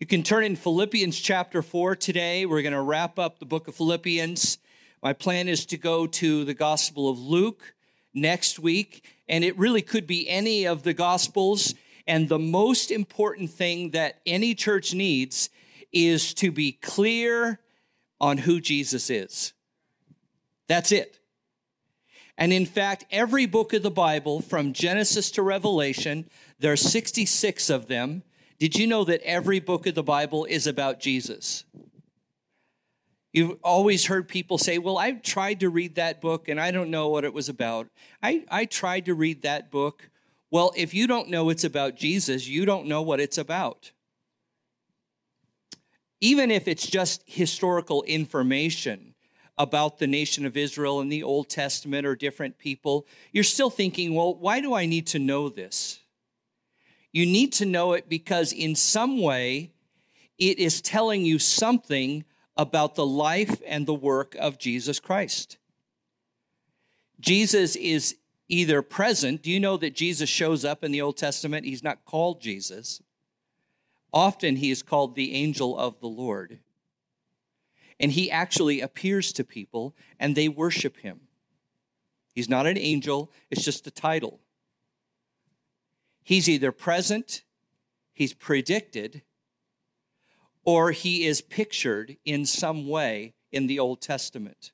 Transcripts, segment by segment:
You can turn in Philippians chapter 4 today. We're going to wrap up the book of Philippians. My plan is to go to the Gospel of Luke next week, and it really could be any of the Gospels. And the most important thing that any church needs is to be clear on who Jesus is. That's it. And in fact, every book of the Bible, from Genesis to Revelation, there are 66 of them. Did you know that every book of the Bible is about Jesus? You've always heard people say, Well, I've tried to read that book and I don't know what it was about. I, I tried to read that book. Well, if you don't know it's about Jesus, you don't know what it's about. Even if it's just historical information about the nation of Israel in the Old Testament or different people, you're still thinking, Well, why do I need to know this? You need to know it because, in some way, it is telling you something about the life and the work of Jesus Christ. Jesus is either present. Do you know that Jesus shows up in the Old Testament? He's not called Jesus. Often he is called the angel of the Lord. And he actually appears to people and they worship him. He's not an angel, it's just a title. He's either present, he's predicted, or he is pictured in some way in the Old Testament.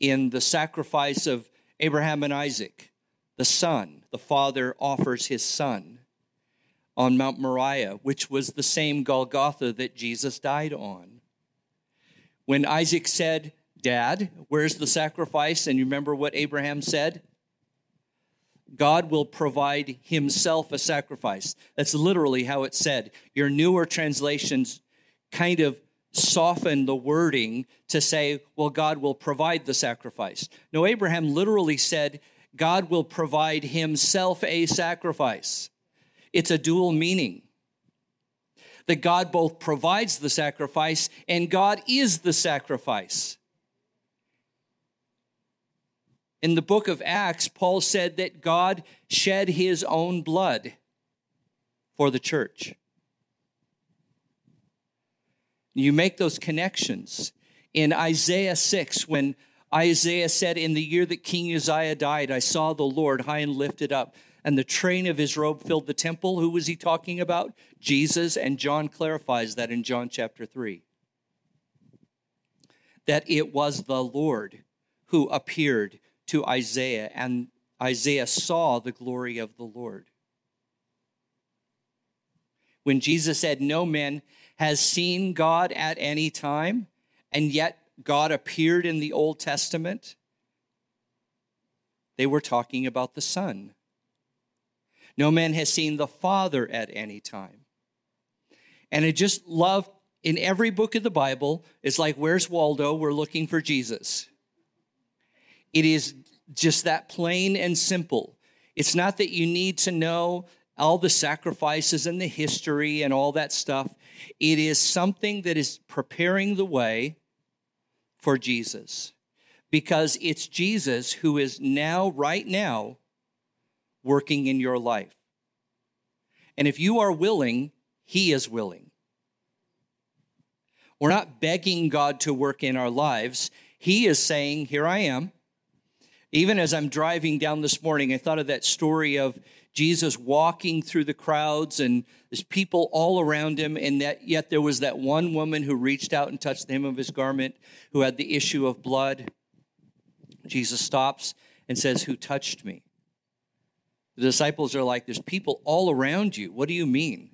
In the sacrifice of Abraham and Isaac, the son, the father offers his son on Mount Moriah, which was the same Golgotha that Jesus died on. When Isaac said, Dad, where's the sacrifice? And you remember what Abraham said? God will provide himself a sacrifice. That's literally how it's said. Your newer translations kind of soften the wording to say, well, God will provide the sacrifice. No, Abraham literally said, God will provide himself a sacrifice. It's a dual meaning. That God both provides the sacrifice and God is the sacrifice. In the book of Acts, Paul said that God shed his own blood for the church. You make those connections. In Isaiah 6, when Isaiah said, In the year that King Uzziah died, I saw the Lord high and lifted up, and the train of his robe filled the temple. Who was he talking about? Jesus, and John clarifies that in John chapter 3. That it was the Lord who appeared to Isaiah, and Isaiah saw the glory of the Lord. When Jesus said, No man has seen God at any time, and yet God appeared in the Old Testament, they were talking about the Son. No man has seen the Father at any time. And I just love in every book of the Bible, it's like, where's Waldo? We're looking for Jesus. It is just that plain and simple. It's not that you need to know all the sacrifices and the history and all that stuff. It is something that is preparing the way for Jesus because it's Jesus who is now, right now, working in your life. And if you are willing, He is willing. We're not begging God to work in our lives. He is saying, Here I am. Even as I'm driving down this morning, I thought of that story of Jesus walking through the crowds and there's people all around him, and that yet there was that one woman who reached out and touched the hem of his garment who had the issue of blood. Jesus stops and says, Who touched me? The disciples are like, There's people all around you. What do you mean?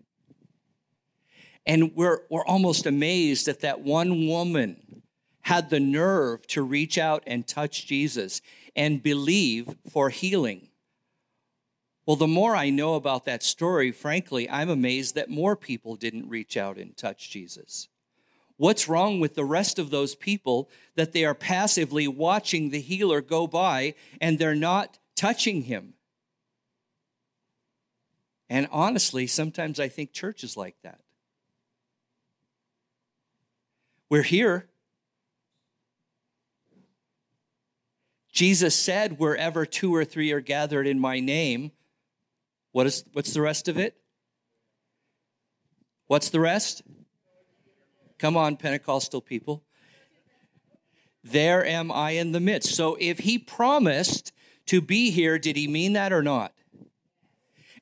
And we're, we're almost amazed that that one woman had the nerve to reach out and touch Jesus and believe for healing. Well, the more I know about that story, frankly, I'm amazed that more people didn't reach out and touch Jesus. What's wrong with the rest of those people that they are passively watching the healer go by and they're not touching him? And honestly, sometimes I think church is like that. We're here Jesus said, Wherever two or three are gathered in my name, what is, what's the rest of it? What's the rest? Come on, Pentecostal people. There am I in the midst. So if he promised to be here, did he mean that or not?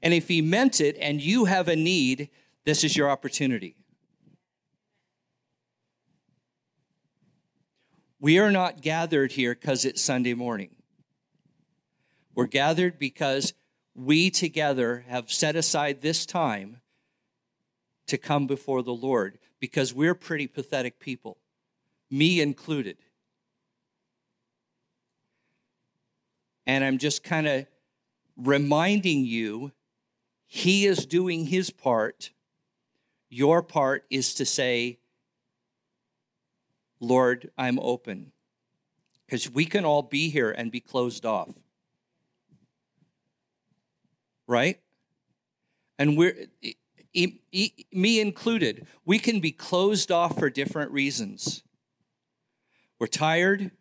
And if he meant it and you have a need, this is your opportunity. We are not gathered here because it's Sunday morning. We're gathered because we together have set aside this time to come before the Lord because we're pretty pathetic people, me included. And I'm just kind of reminding you he is doing his part. Your part is to say, Lord, I'm open. Because we can all be here and be closed off. Right? And we're, me included, we can be closed off for different reasons. We're tired.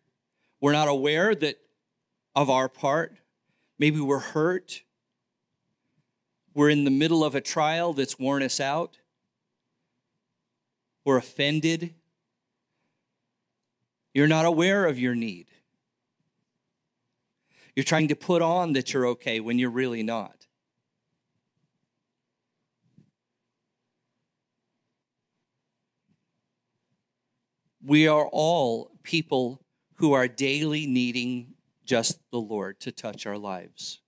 We're not aware that of our part. Maybe we're hurt. We're in the middle of a trial that's worn us out. We're offended. You're not aware of your need. You're trying to put on that you're okay when you're really not. We are all people who are daily needing just the Lord to touch our lives.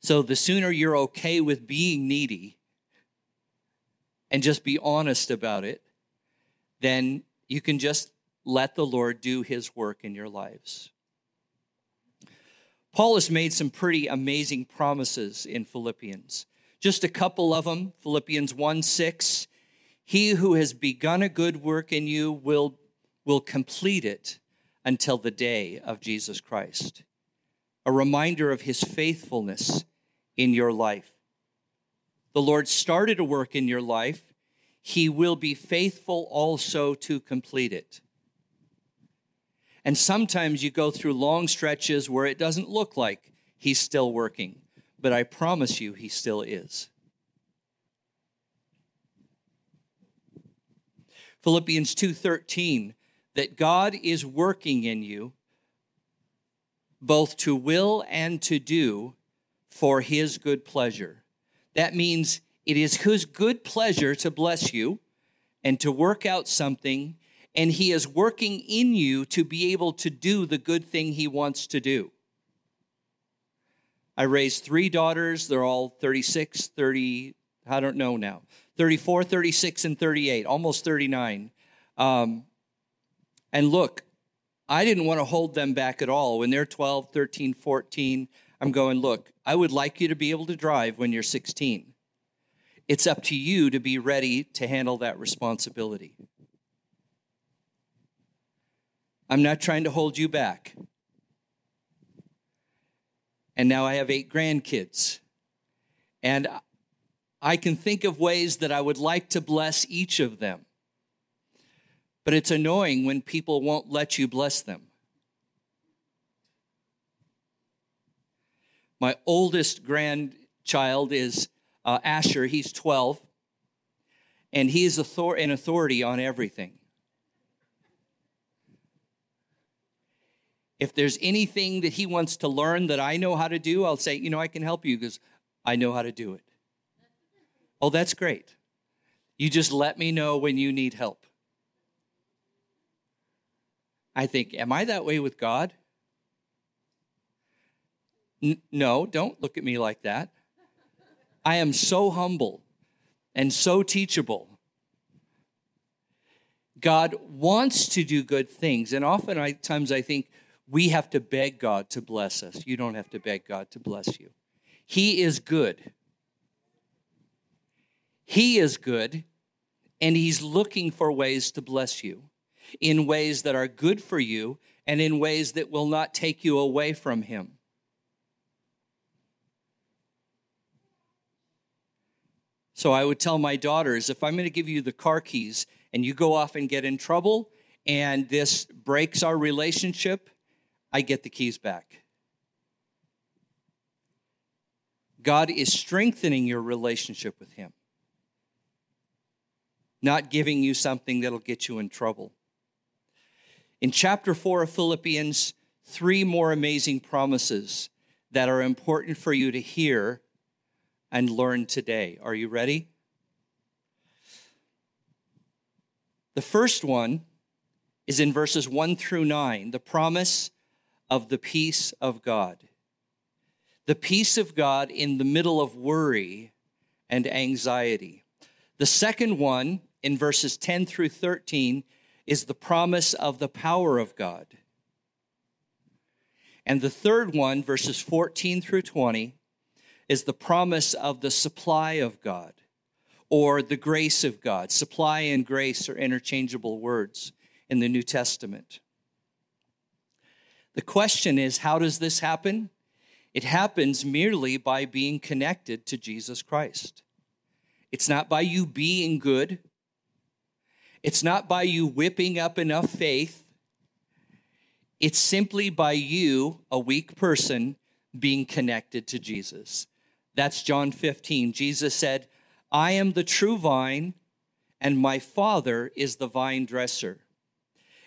So the sooner you're okay with being needy and just be honest about it, then you can just let the Lord do his work in your lives. Paul has made some pretty amazing promises in Philippians. Just a couple of them Philippians 1 6. He who has begun a good work in you will, will complete it until the day of Jesus Christ. A reminder of his faithfulness in your life. The Lord started a work in your life, he will be faithful also to complete it. And sometimes you go through long stretches where it doesn't look like he's still working, but I promise you he still is. Philippians 2:13 that God is working in you both to will and to do for his good pleasure. That means it is his good pleasure to bless you and to work out something, and he is working in you to be able to do the good thing he wants to do. I raised three daughters. They're all 36, 30, I don't know now, 34, 36, and 38, almost 39. Um, and look, I didn't want to hold them back at all. When they're 12, 13, 14, I'm going, look, I would like you to be able to drive when you're 16. It's up to you to be ready to handle that responsibility. I'm not trying to hold you back. And now I have eight grandkids. And I can think of ways that I would like to bless each of them. But it's annoying when people won't let you bless them. My oldest grandchild is uh, Asher. He's 12, and he is author- an authority on everything. If there's anything that he wants to learn that I know how to do, I'll say, you know, I can help you because I know how to do it. Oh, that's great. You just let me know when you need help. I think, am I that way with God? N- no, don't look at me like that. I am so humble and so teachable. God wants to do good things. And often I, times I think we have to beg God to bless us. You don't have to beg God to bless you. He is good. He is good, and He's looking for ways to bless you in ways that are good for you and in ways that will not take you away from Him. So I would tell my daughters if I'm going to give you the car keys and you go off and get in trouble and this breaks our relationship, I get the keys back. God is strengthening your relationship with Him. not giving you something that'll get you in trouble. In chapter 4 of Philippians, three more amazing promises that are important for you to hear and learn today. Are you ready? The first one is in verses 1 through 9, the promise of the peace of God. The peace of God in the middle of worry and anxiety. The second one in verses 10 through 13 is the promise of the power of God. And the third one, verses 14 through 20, is the promise of the supply of God or the grace of God. Supply and grace are interchangeable words in the New Testament. The question is how does this happen? It happens merely by being connected to Jesus Christ. It's not by you being good. It's not by you whipping up enough faith. It's simply by you, a weak person, being connected to Jesus. That's John 15. Jesus said, I am the true vine, and my Father is the vine dresser.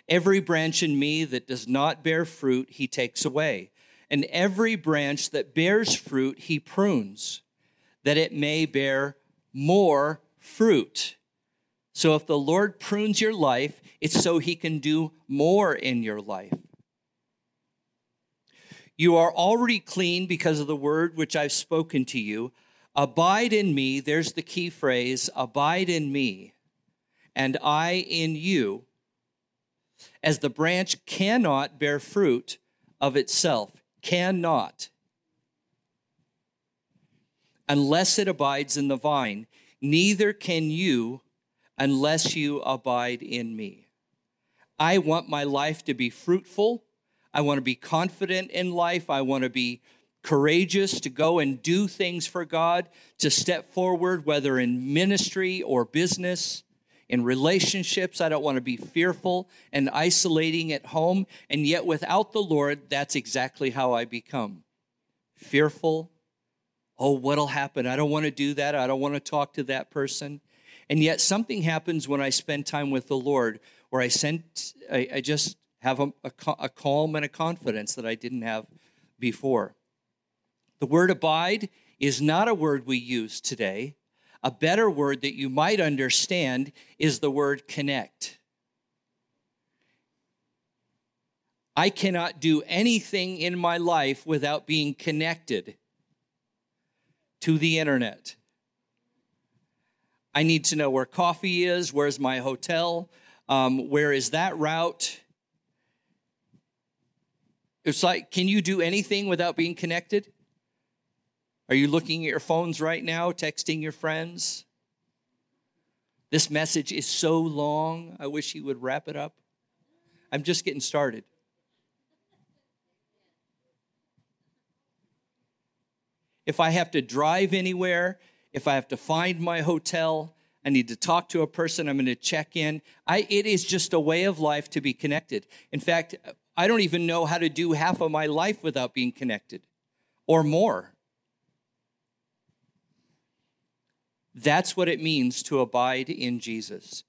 Every branch in me that does not bear fruit, he takes away. And every branch that bears fruit, he prunes, that it may bear more fruit. So if the Lord prunes your life, it's so he can do more in your life. You are already clean because of the word which I've spoken to you. Abide in me, there's the key phrase abide in me, and I in you, as the branch cannot bear fruit of itself, cannot, unless it abides in the vine, neither can you unless you abide in me. I want my life to be fruitful. I want to be confident in life. I want to be courageous to go and do things for God, to step forward, whether in ministry or business, in relationships. I don't want to be fearful and isolating at home. And yet, without the Lord, that's exactly how I become fearful. Oh, what'll happen? I don't want to do that. I don't want to talk to that person. And yet, something happens when I spend time with the Lord where I, sent, I, I just have a, a, a calm and a confidence that I didn't have before. The word abide is not a word we use today. A better word that you might understand is the word connect. I cannot do anything in my life without being connected to the internet. I need to know where coffee is, where's my hotel, um, where is that route. It's like, can you do anything without being connected? Are you looking at your phones right now, texting your friends? This message is so long, I wish he would wrap it up. I'm just getting started. If I have to drive anywhere, if I have to find my hotel, I need to talk to a person, I'm going to check in. I, it is just a way of life to be connected. In fact, I don't even know how to do half of my life without being connected or more. That's what it means to abide in Jesus.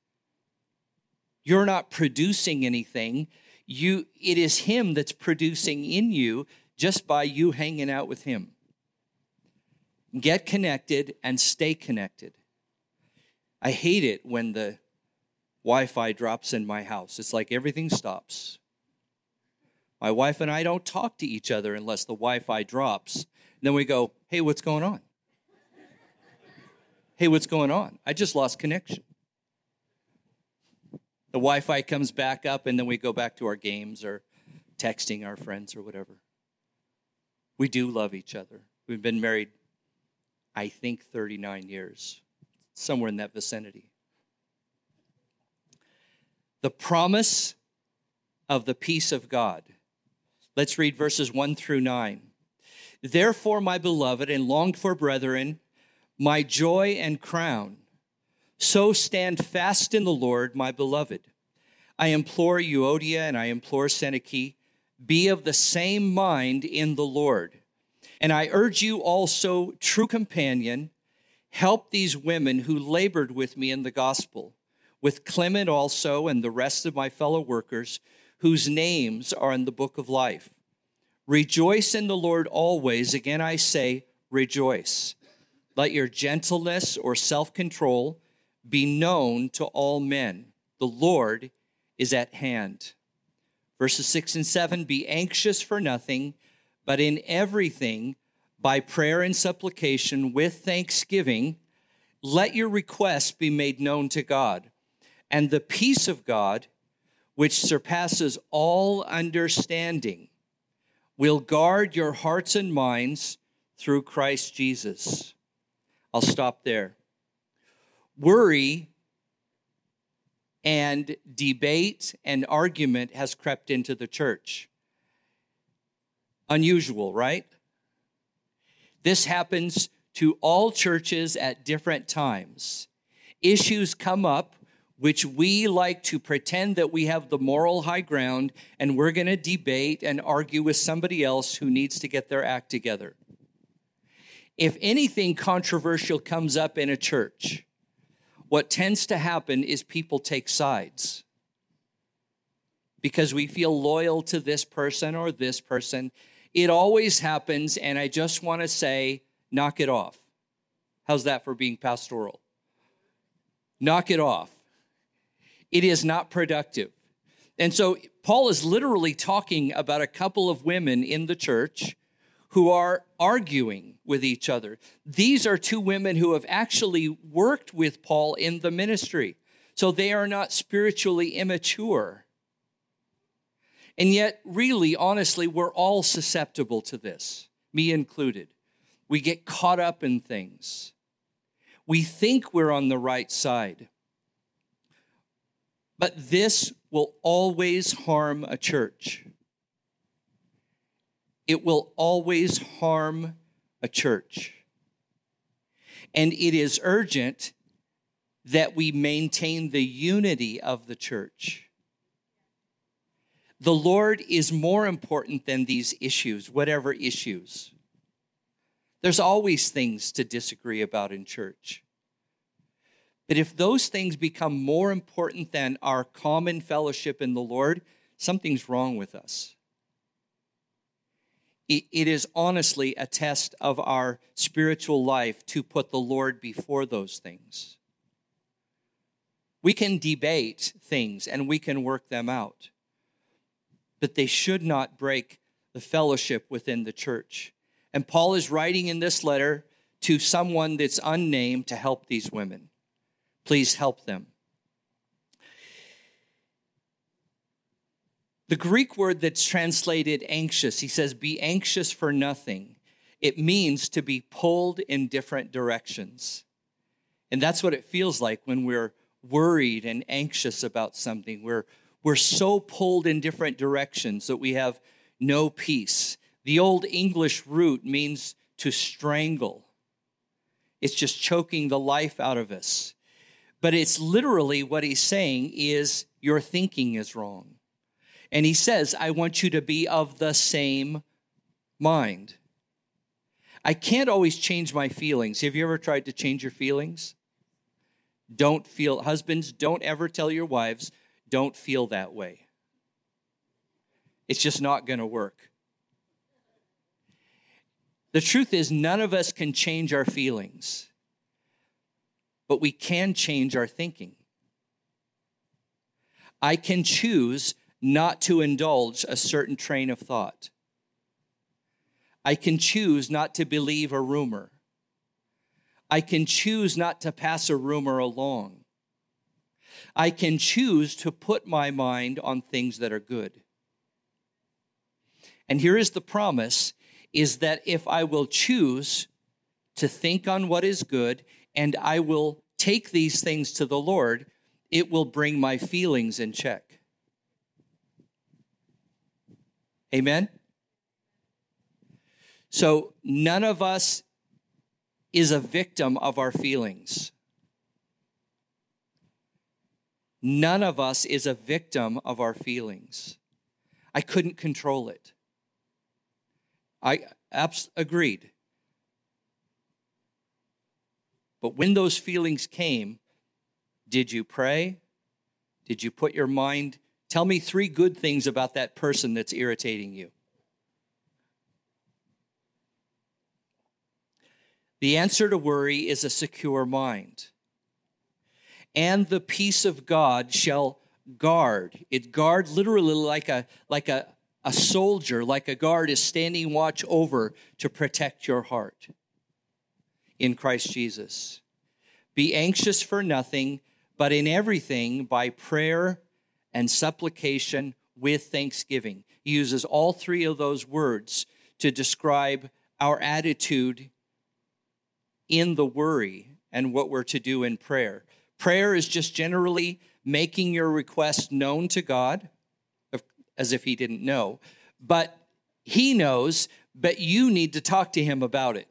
You're not producing anything. You, it is Him that's producing in you just by you hanging out with Him. Get connected and stay connected. I hate it when the Wi Fi drops in my house. It's like everything stops. My wife and I don't talk to each other unless the Wi Fi drops. And then we go, hey, what's going on? Hey, what's going on? I just lost connection. The Wi Fi comes back up, and then we go back to our games or texting our friends or whatever. We do love each other. We've been married, I think, 39 years, somewhere in that vicinity. The promise of the peace of God. Let's read verses 1 through 9. Therefore, my beloved and longed for brethren, my joy and crown. So stand fast in the Lord, my beloved. I implore Euodia and I implore Syntyche, be of the same mind in the Lord. And I urge you also, true companion, help these women who labored with me in the gospel, with Clement also and the rest of my fellow workers, whose names are in the book of life. Rejoice in the Lord always. Again, I say, rejoice. Let your gentleness or self control be known to all men. The Lord is at hand. Verses 6 and 7 Be anxious for nothing, but in everything, by prayer and supplication, with thanksgiving, let your requests be made known to God. And the peace of God, which surpasses all understanding, will guard your hearts and minds through Christ Jesus. I'll stop there. Worry and debate and argument has crept into the church. Unusual, right? This happens to all churches at different times. Issues come up which we like to pretend that we have the moral high ground and we're going to debate and argue with somebody else who needs to get their act together. If anything controversial comes up in a church, what tends to happen is people take sides because we feel loyal to this person or this person. It always happens, and I just want to say, knock it off. How's that for being pastoral? Knock it off. It is not productive. And so Paul is literally talking about a couple of women in the church who are arguing with each other. These are two women who have actually worked with Paul in the ministry. So they are not spiritually immature. And yet, really, honestly, we're all susceptible to this, me included. We get caught up in things. We think we're on the right side. But this will always harm a church it will always harm a church. And it is urgent that we maintain the unity of the church. The Lord is more important than these issues, whatever issues. There's always things to disagree about in church. But if those things become more important than our common fellowship in the Lord, something's wrong with us it is honestly a test of our spiritual life to put the Lord before those things. We can debate things and we can work them out, but they should not break the fellowship within the church. And Paul is writing in this letter to someone that's unnamed to help these women. Please help them. The Greek word that's translated anxious, he says, be anxious for nothing. It means to be pulled in different directions. And that's what it feels like when we're worried and anxious about something. We're, we're so pulled in different directions that we have no peace. The old English root means to strangle, it's just choking the life out of us. But it's literally what he's saying is your thinking is wrong. And he says, I want you to be of the same mind. I can't always change my feelings. Have you ever tried to change your feelings? Don't feel, husbands, don't ever tell your wives, don't feel that way. It's just not going to work. The truth is, none of us can change our feelings, but we can change our thinking. I can choose not to indulge a certain train of thought. I can choose not to believe a rumor. I can choose not to pass a rumor along. I can choose to put my mind on things that are good. And here is the promise is that if I will choose to think on what is good and I will take these things to the Lord, it will bring my feelings in check. Amen? So none of us is a victim of our feelings. None of us is a victim of our feelings. I couldn't control it. I abs- agreed. But when those feelings came, did you pray? Did you put your mind? Tell me three good things about that person that's irritating you. The answer to worry is a secure mind. And the peace of God shall guard. It guard literally like a like a, a soldier, like a guard is standing watch over to protect your heart in Christ Jesus. Be anxious for nothing, but in everything by prayer and supplication with thanksgiving. He uses all three of those words to describe our attitude in the worry and what we're to do in prayer. Prayer is just generally making your request known to God, as if He didn't know, but He knows, but you need to talk to Him about it.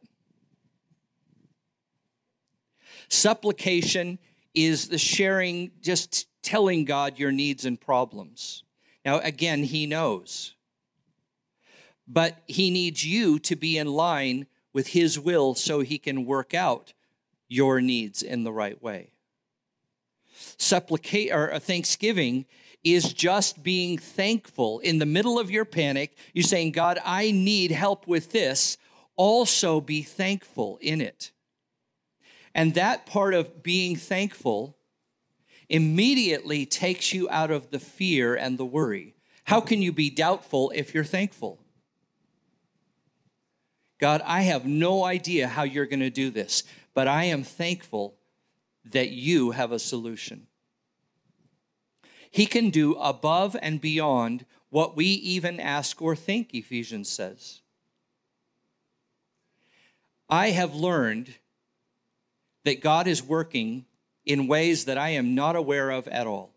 Supplication is the sharing, just telling God your needs and problems. Now, again, He knows, but He needs you to be in line with His will so He can work out your needs in the right way. Supplicate or uh, thanksgiving is just being thankful in the middle of your panic. You're saying, God, I need help with this. Also be thankful in it. And that part of being thankful immediately takes you out of the fear and the worry. How can you be doubtful if you're thankful? God, I have no idea how you're going to do this, but I am thankful that you have a solution. He can do above and beyond what we even ask or think, Ephesians says. I have learned that God is working in ways that I am not aware of at all.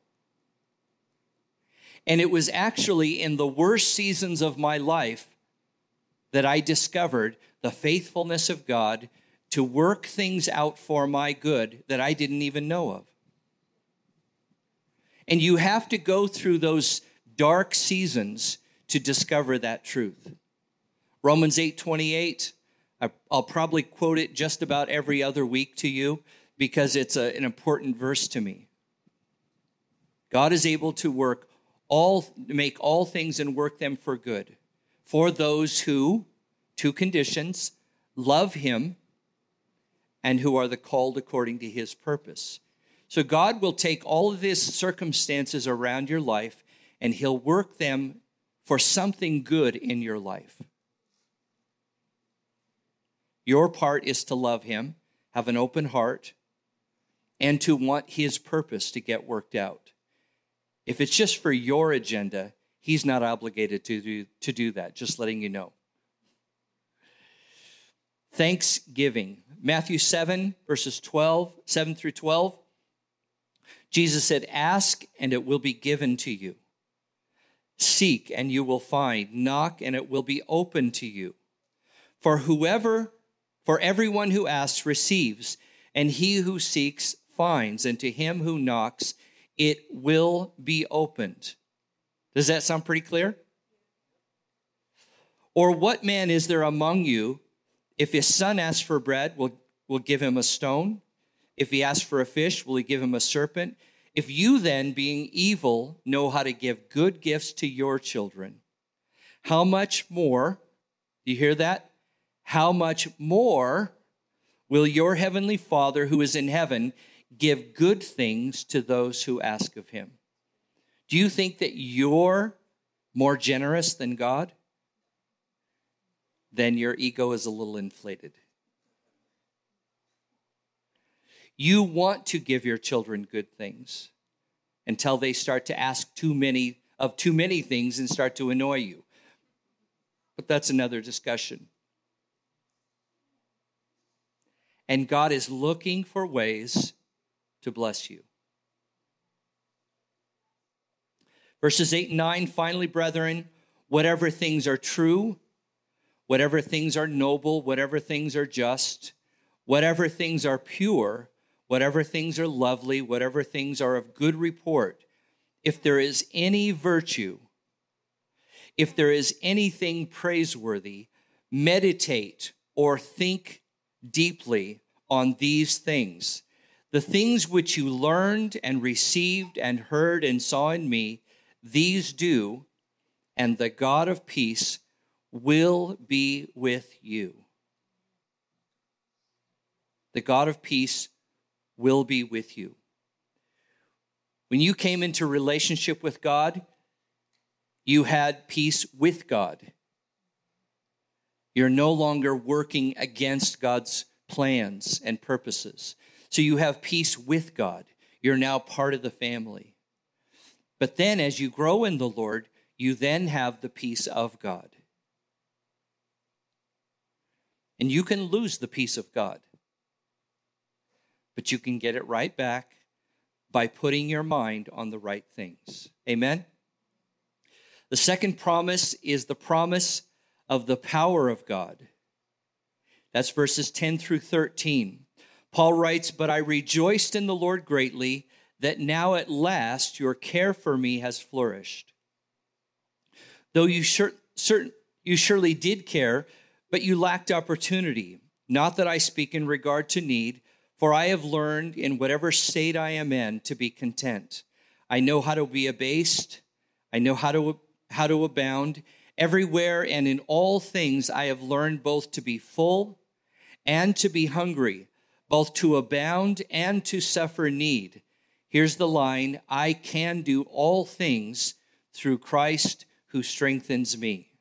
And it was actually in the worst seasons of my life that I discovered the faithfulness of God to work things out for my good that I didn't even know of. And you have to go through those dark seasons to discover that truth. Romans 8 28, I'll probably quote it just about every other week to you because it's a, an important verse to me. God is able to work all, make all things and work them for good for those who, two conditions, love him, and who are the called according to his purpose. So God will take all of these circumstances around your life and he'll work them for something good in your life. Your part is to love him, have an open heart, and to want his purpose to get worked out. If it's just for your agenda, he's not obligated to do, to do that, just letting you know. Thanksgiving. Matthew 7, verses 12, 7 through 12. Jesus said, Ask and it will be given to you. Seek and you will find. Knock and it will be open to you. For whoever, for everyone who asks receives, and he who seeks finds, and to him who knocks it will be opened. Does that sound pretty clear? Or what man is there among you if his son asks for bread, will, will give him a stone? If he asks for a fish, will he give him a serpent? If you then, being evil, know how to give good gifts to your children, how much more, do you hear that? How much more will your heavenly Father who is in heaven give good things to those who ask of him? Do you think that you're more generous than God? then your ego is a little inflated. You want to give your children good things until they start to ask too many of too many things and start to annoy you. But that's another discussion. And God is looking for ways to bless you. Verses 8 and 9 finally, brethren, whatever things are true, whatever things are noble, whatever things are just, whatever things are pure, whatever things are lovely, whatever things are of good report, if there is any virtue, if there is anything praiseworthy, meditate or think deeply on these things. The things which you learned and received and heard and saw in me, these do, and the God of peace will be with you. The God of peace will be with you. When you came into relationship with God, you had peace with God. You're no longer working against God's plans and purposes. So you have peace with God. You're now part of the family. But then, as you grow in the Lord, you then have the peace of God. And you can lose the peace of God, but you can get it right back by putting your mind on the right things. Amen? The second promise is the promise of the power of God. That's verses 10 through 13. Paul writes, But I rejoiced in the Lord greatly that now at last your care for me has flourished. Though you, sure, certain, you surely did care, but you lacked opportunity. Not that I speak in regard to need, for I have learned in whatever state I am in to be content. I know how to be abased, I know how to, how to abound. Everywhere and in all things I have learned both to be full and to be hungry, both to abound and to suffer need. Here's the line I can do all things through Christ who strengthens me.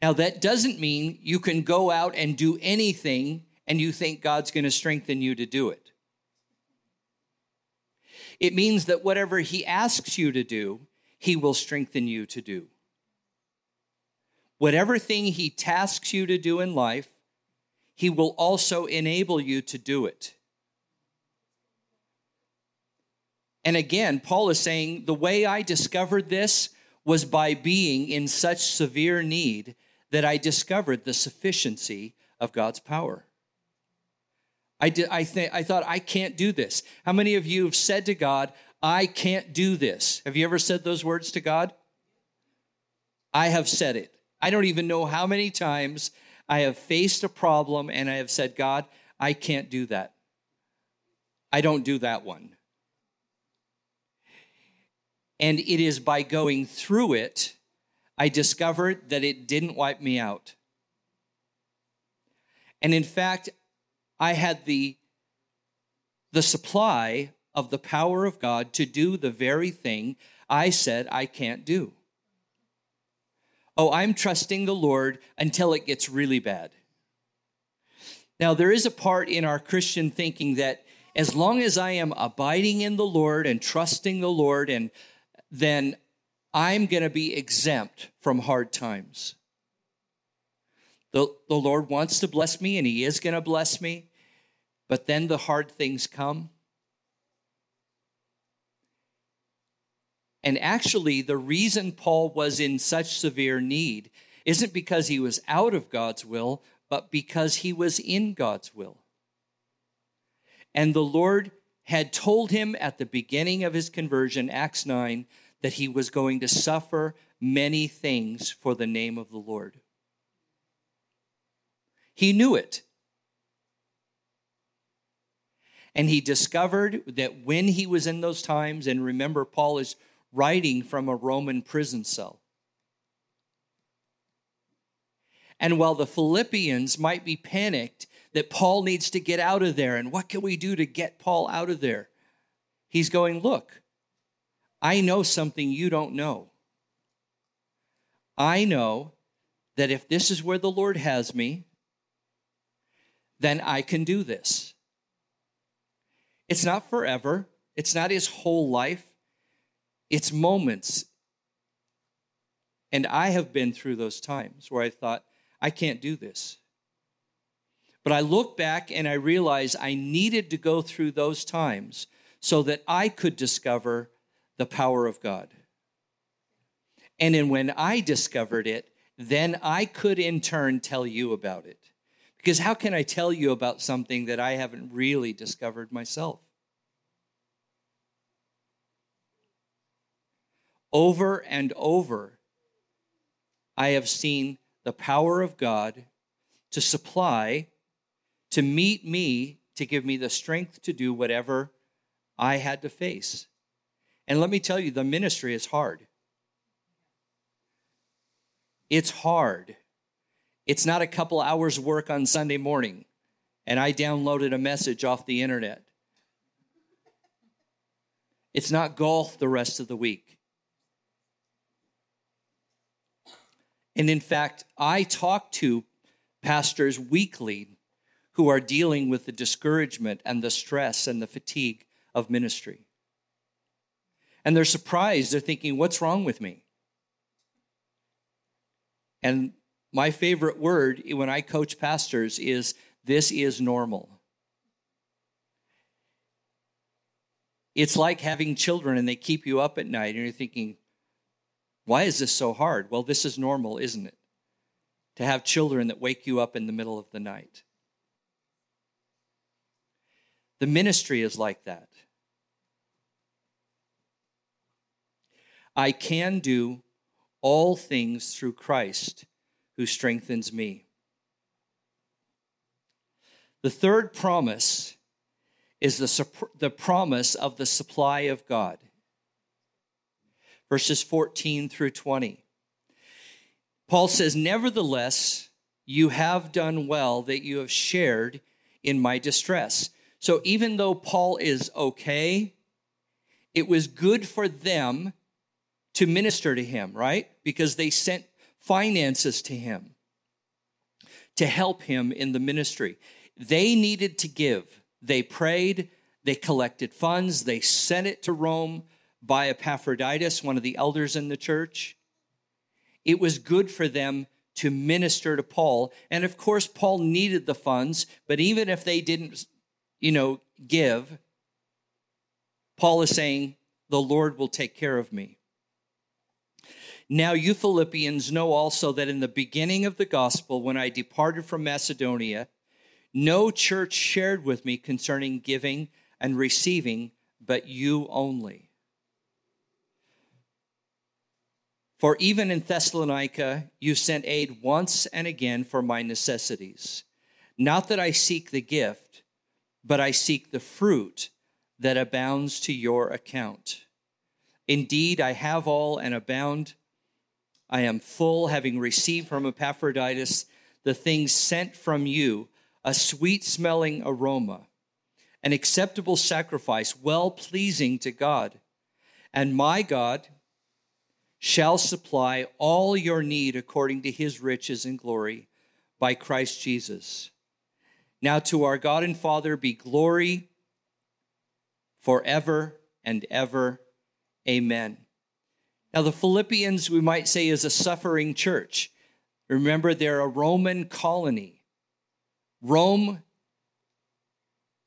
Now, that doesn't mean you can go out and do anything and you think God's going to strengthen you to do it. It means that whatever He asks you to do, He will strengthen you to do. Whatever thing He tasks you to do in life, He will also enable you to do it. And again, Paul is saying the way I discovered this was by being in such severe need that I discovered the sufficiency of God's power. I, did, I, th- I thought, I can't do this. How many of you have said to God, I can't do this? Have you ever said those words to God? I have said it. I don't even know how many times I have faced a problem and I have said, God, I can't do that. I don't do that one. And it is by going through it I discovered that it didn't wipe me out. And in fact, I had the, the supply of the power of God to do the very thing I said I can't do. Oh, I'm trusting the Lord until it gets really bad. Now, there is a part in our Christian thinking that as long as I am abiding in the Lord and trusting the Lord, and then I'm going to be exempt from hard times. The, the Lord wants to bless me, and He is going to bless me, but then the hard things come. And actually, the reason Paul was in such severe need isn't because he was out of God's will, but because he was in God's will. And the Lord had told him at the beginning of his conversion, Acts 9, that he was going to suffer many things for the name of the Lord. He knew it. And he discovered that when he was in those times, and remember, Paul is writing from a Roman prison cell. And while the Philippians might be panicked that Paul needs to get out of there, and what can we do to get Paul out of there? He's going, Look, I know something you don't know. I know that if this is where the Lord has me, then I can do this. It's not forever, it's not his whole life, it's moments. And I have been through those times where I thought, I can't do this. But I look back and I realize I needed to go through those times so that I could discover the power of God. And then when I discovered it, then I could in turn tell you about it. Because how can I tell you about something that I haven't really discovered myself? Over and over, I have seen the power of God to supply, to meet me, to give me the strength to do whatever I had to face. And let me tell you, the ministry is hard. It's hard. It's not a couple hours work on Sunday morning and I downloaded a message off the internet. It's not golf the rest of the week. And in fact, I talk to pastors weekly who are dealing with the discouragement and the stress and the fatigue of ministry. And they're surprised. They're thinking, what's wrong with me? And my favorite word when I coach pastors is this is normal. It's like having children and they keep you up at night and you're thinking, why is this so hard? Well, this is normal, isn't it? To have children that wake you up in the middle of the night. The ministry is like that. I can do all things through Christ who strengthens me. The third promise is the, the promise of the supply of God. Verses 14 through 20. Paul says, Nevertheless, you have done well that you have shared in my distress. So even though Paul is okay, it was good for them to minister to him, right? Because they sent finances to him to help him in the ministry. They needed to give. They prayed, they collected funds, they sent it to Rome by Epaphroditus, one of the elders in the church. It was good for them to minister to Paul. And of course, Paul needed the funds, but even if they didn't, you know, give, Paul is saying, the Lord will take care of me. Now, you Philippians know also that in the beginning of the gospel, when I departed from Macedonia, no church shared with me concerning giving and receiving, but you only. For even in Thessalonica, you sent aid once and again for my necessities. Not that I seek the gift, but I seek the fruit that abounds to your account. Indeed, I have all and abound. I am full, having received from Epaphroditus the things sent from you a sweet smelling aroma, an acceptable sacrifice, well pleasing to God. And my God shall supply all your need according to his riches and glory by Christ Jesus. Now to our God and Father be glory forever and ever. Amen. Now, the Philippians, we might say, is a suffering church. Remember, they're a Roman colony. Rome,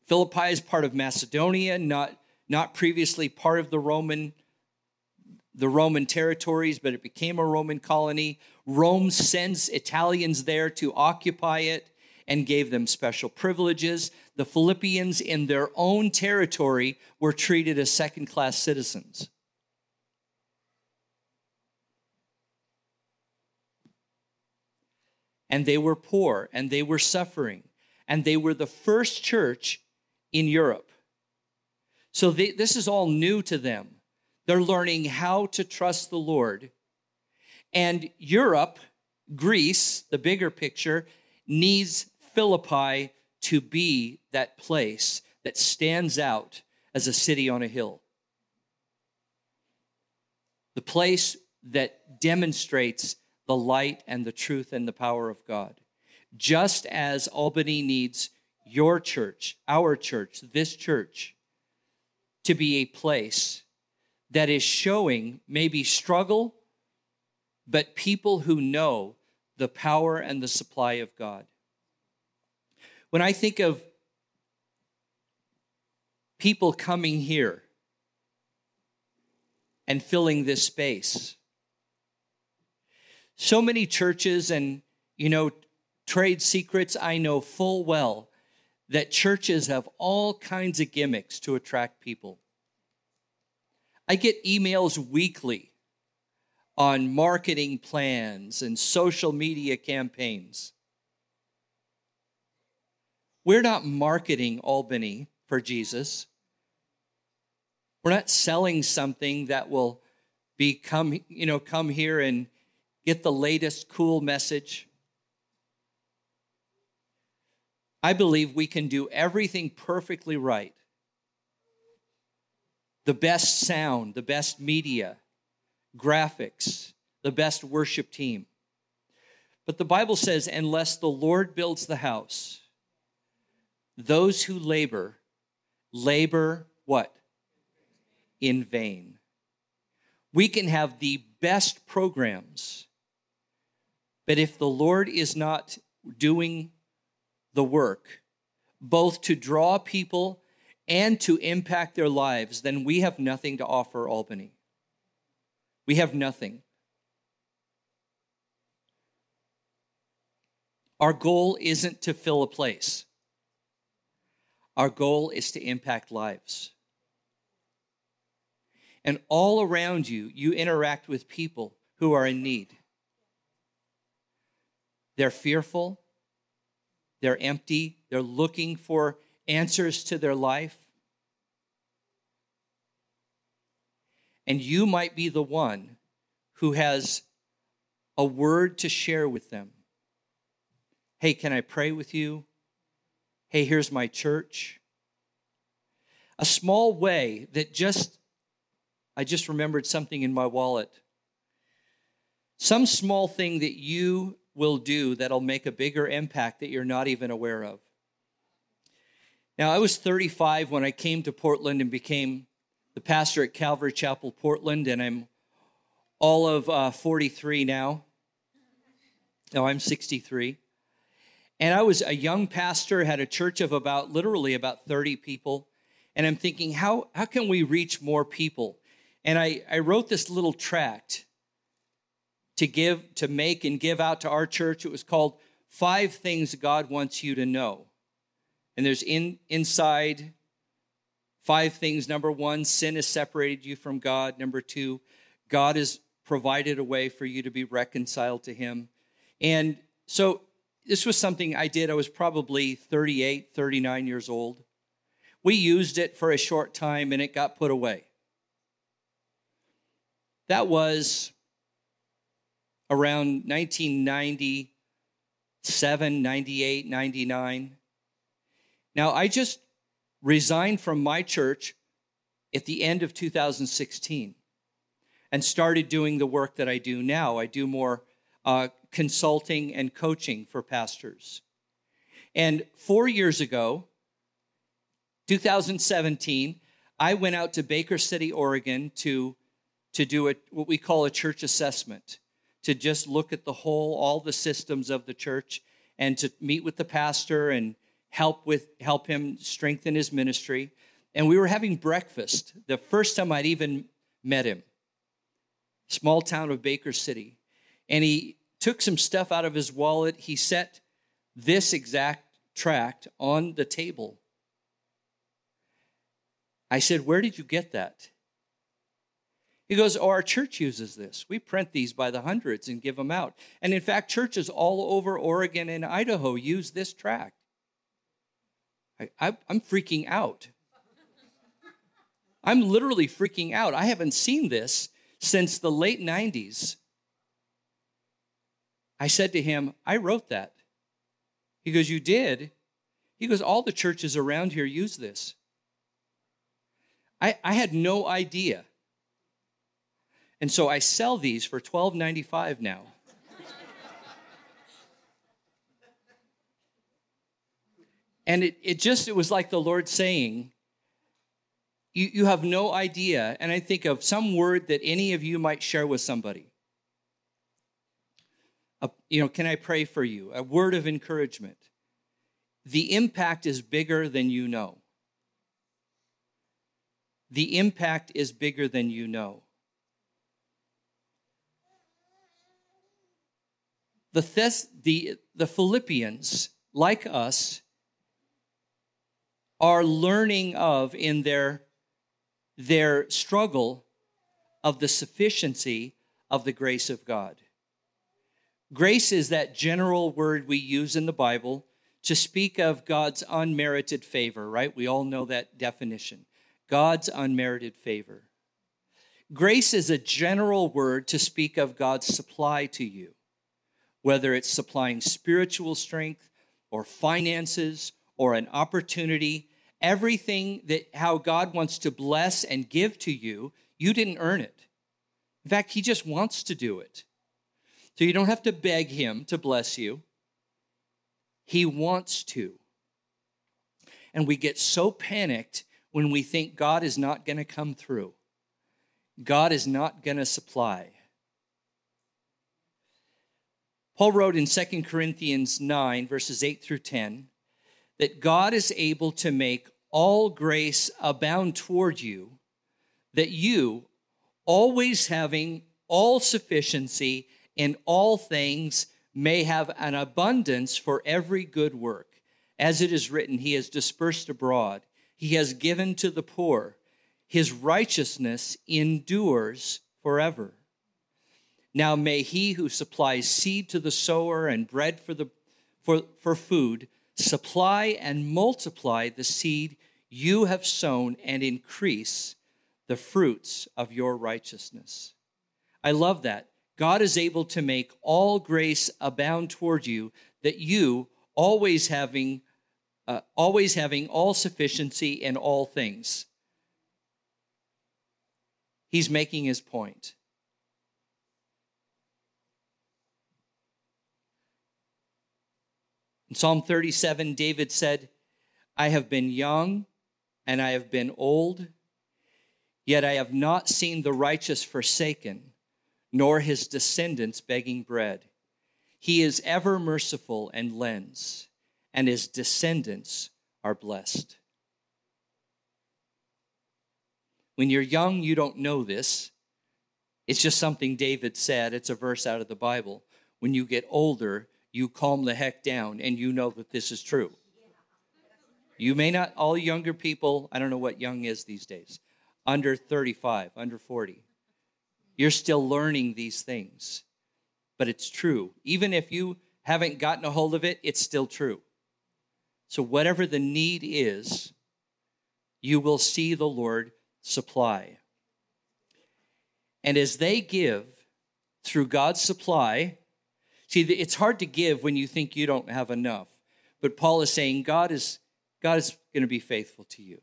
Philippi is part of Macedonia, not, not previously part of the Roman the Roman territories, but it became a Roman colony. Rome sends Italians there to occupy it and gave them special privileges. The Philippians, in their own territory, were treated as second class citizens. and they were poor and they were suffering. And they were the first church in Europe. So they, this is all new to them. They're learning how to trust the Lord. And Europe, Greece, the bigger picture, needs Philippi to be that place that stands out as a city on a hill. The place that demonstrates the light and the truth and the power of God. Just as Albany needs your church, our church, this church, to be a place that is showing maybe struggle, but people who know the power and the supply of God. When I think of people coming here and filling this space, so many churches and, you know, trade secrets, I know full well that churches have all kinds of gimmicks to attract people. I get emails weekly on marketing plans and social media campaigns. We're not marketing Albany for Jesus. We're not selling something that will be come, you know, come here and get the latest cool message. I believe we can do everything perfectly right. The best sound, the best media, graphics, the best worship team. But the Bible says, unless the Lord builds the house, those who labor, labor what? In vain. We can have the best programs, but if the Lord is not doing the work, both to draw people and to impact their lives, then we have nothing to offer Albany. We have nothing. Our goal isn't to fill a place. Our goal is to impact lives. And all around you, you interact with people who are in need. They're fearful, they're empty, they're looking for answers to their life. And you might be the one who has a word to share with them. Hey, can I pray with you? Hey, here's my church. A small way that just, I just remembered something in my wallet. Some small thing that you will do that'll make a bigger impact that you're not even aware of. Now, I was 35 when I came to Portland and became the pastor at Calvary Chapel, Portland, and I'm all of uh, 43 now. No, I'm 63. And I was a young pastor, had a church of about literally about 30 people. And I'm thinking, how, how can we reach more people? And I, I wrote this little tract to give, to make and give out to our church. It was called Five Things God Wants You to Know. And there's in, inside five things. Number one, sin has separated you from God. Number two, God has provided a way for you to be reconciled to Him. And so this was something I did. I was probably 38, 39 years old. We used it for a short time and it got put away. That was around 1997, 98, 99. Now, I just resigned from my church at the end of 2016 and started doing the work that I do now. I do more uh, consulting and coaching for pastors. And four years ago, 2017, I went out to Baker City, Oregon to, to do a, what we call a church assessment, to just look at the whole, all the systems of the church, and to meet with the pastor and help with help him strengthen his ministry. And we were having breakfast the first time I'd even met him. Small town of Baker City. And he took some stuff out of his wallet. He set this exact tract on the table. I said, Where did you get that? He goes, Oh, our church uses this. We print these by the hundreds and give them out. And in fact, churches all over Oregon and Idaho use this tract. I, am freaking out. I'm literally freaking out. I haven't seen this since the late 90s. I said to him, I wrote that. He goes, You did? He goes, All the churches around here use this. I, I had no idea. And so I sell these for $12.95 now. And it, it just, it was like the Lord saying, you, you have no idea. And I think of some word that any of you might share with somebody a, you know, can I pray for you? A word of encouragement. The impact is bigger than you know. The impact is bigger than you know. The, the, the Philippians, like us, are learning of in their, their struggle of the sufficiency of the grace of God. Grace is that general word we use in the Bible to speak of God's unmerited favor, right? We all know that definition God's unmerited favor. Grace is a general word to speak of God's supply to you, whether it's supplying spiritual strength or finances or an opportunity. Everything that how God wants to bless and give to you, you didn't earn it. In fact, He just wants to do it. So you don't have to beg Him to bless you. He wants to. And we get so panicked when we think God is not going to come through. God is not going to supply. Paul wrote in 2 Corinthians 9, verses 8 through 10, that God is able to make all grace abound toward you, that you, always having all sufficiency in all things, may have an abundance for every good work. As it is written, He has dispersed abroad, He has given to the poor his righteousness endures forever. Now may he who supplies seed to the sower and bread for, the, for, for food supply and multiply the seed you have sown and increase the fruits of your righteousness. I love that. God is able to make all grace abound toward you, that you, always having, uh, always having all sufficiency in all things He's making his point. In Psalm 37, David said, I have been young and I have been old, yet I have not seen the righteous forsaken, nor his descendants begging bread. He is ever merciful and lends, and his descendants are blessed. When you're young, you don't know this. It's just something David said. It's a verse out of the Bible. When you get older, you calm the heck down and you know that this is true. You may not, all younger people, I don't know what young is these days, under 35, under 40. You're still learning these things, but it's true. Even if you haven't gotten a hold of it, it's still true. So, whatever the need is, you will see the Lord supply. And as they give through God's supply, see, it's hard to give when you think you don't have enough. But Paul is saying God is, God is going to be faithful to you.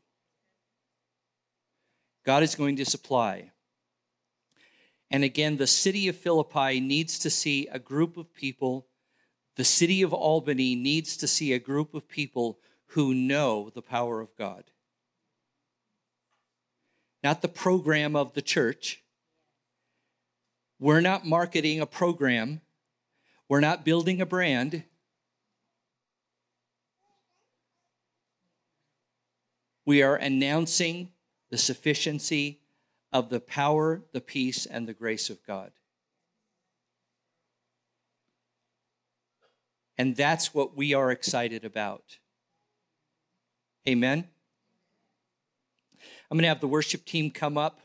God is going to supply. And again, the city of Philippi needs to see a group of people, the city of Albany needs to see a group of people who know the power of God not the program of the church. We're not marketing a program. We're not building a brand. We are announcing the sufficiency of the power, the peace, and the grace of God. And that's what we are excited about. Amen. I'm going to have the worship team come up.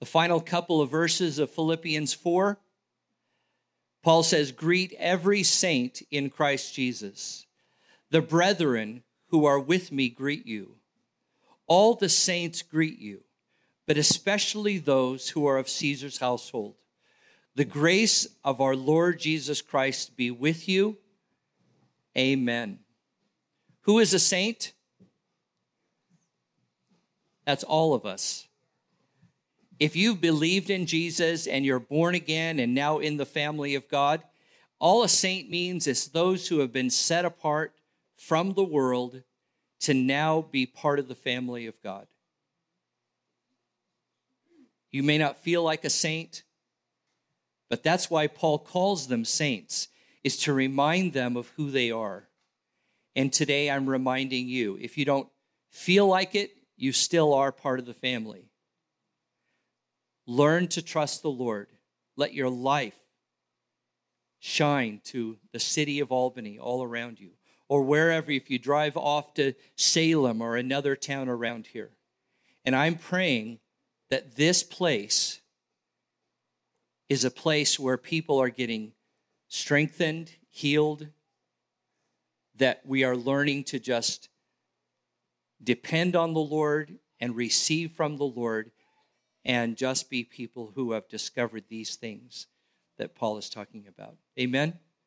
The final couple of verses of Philippians 4, Paul says, Greet every saint in Christ Jesus. The brethren who are with me greet you. All the saints greet you, but especially those who are of Caesar's household. The grace of our Lord Jesus Christ be with you. Amen. Who is a saint? That's all of us. If you've believed in Jesus and you're born again and now in the family of God, all a saint means is those who have been set apart from the world to now be part of the family of God. You may not feel like a saint, but that's why Paul calls them saints, is to remind them of who they are. And today I'm reminding you if you don't feel like it, you still are part of the family. Learn to trust the Lord. Let your life shine to the city of Albany all around you, or wherever, if you drive off to Salem or another town around here. And I'm praying that this place is a place where people are getting strengthened, healed, that we are learning to just depend on the Lord and receive from the Lord and just be people who have discovered these things that Paul is talking about. Amen.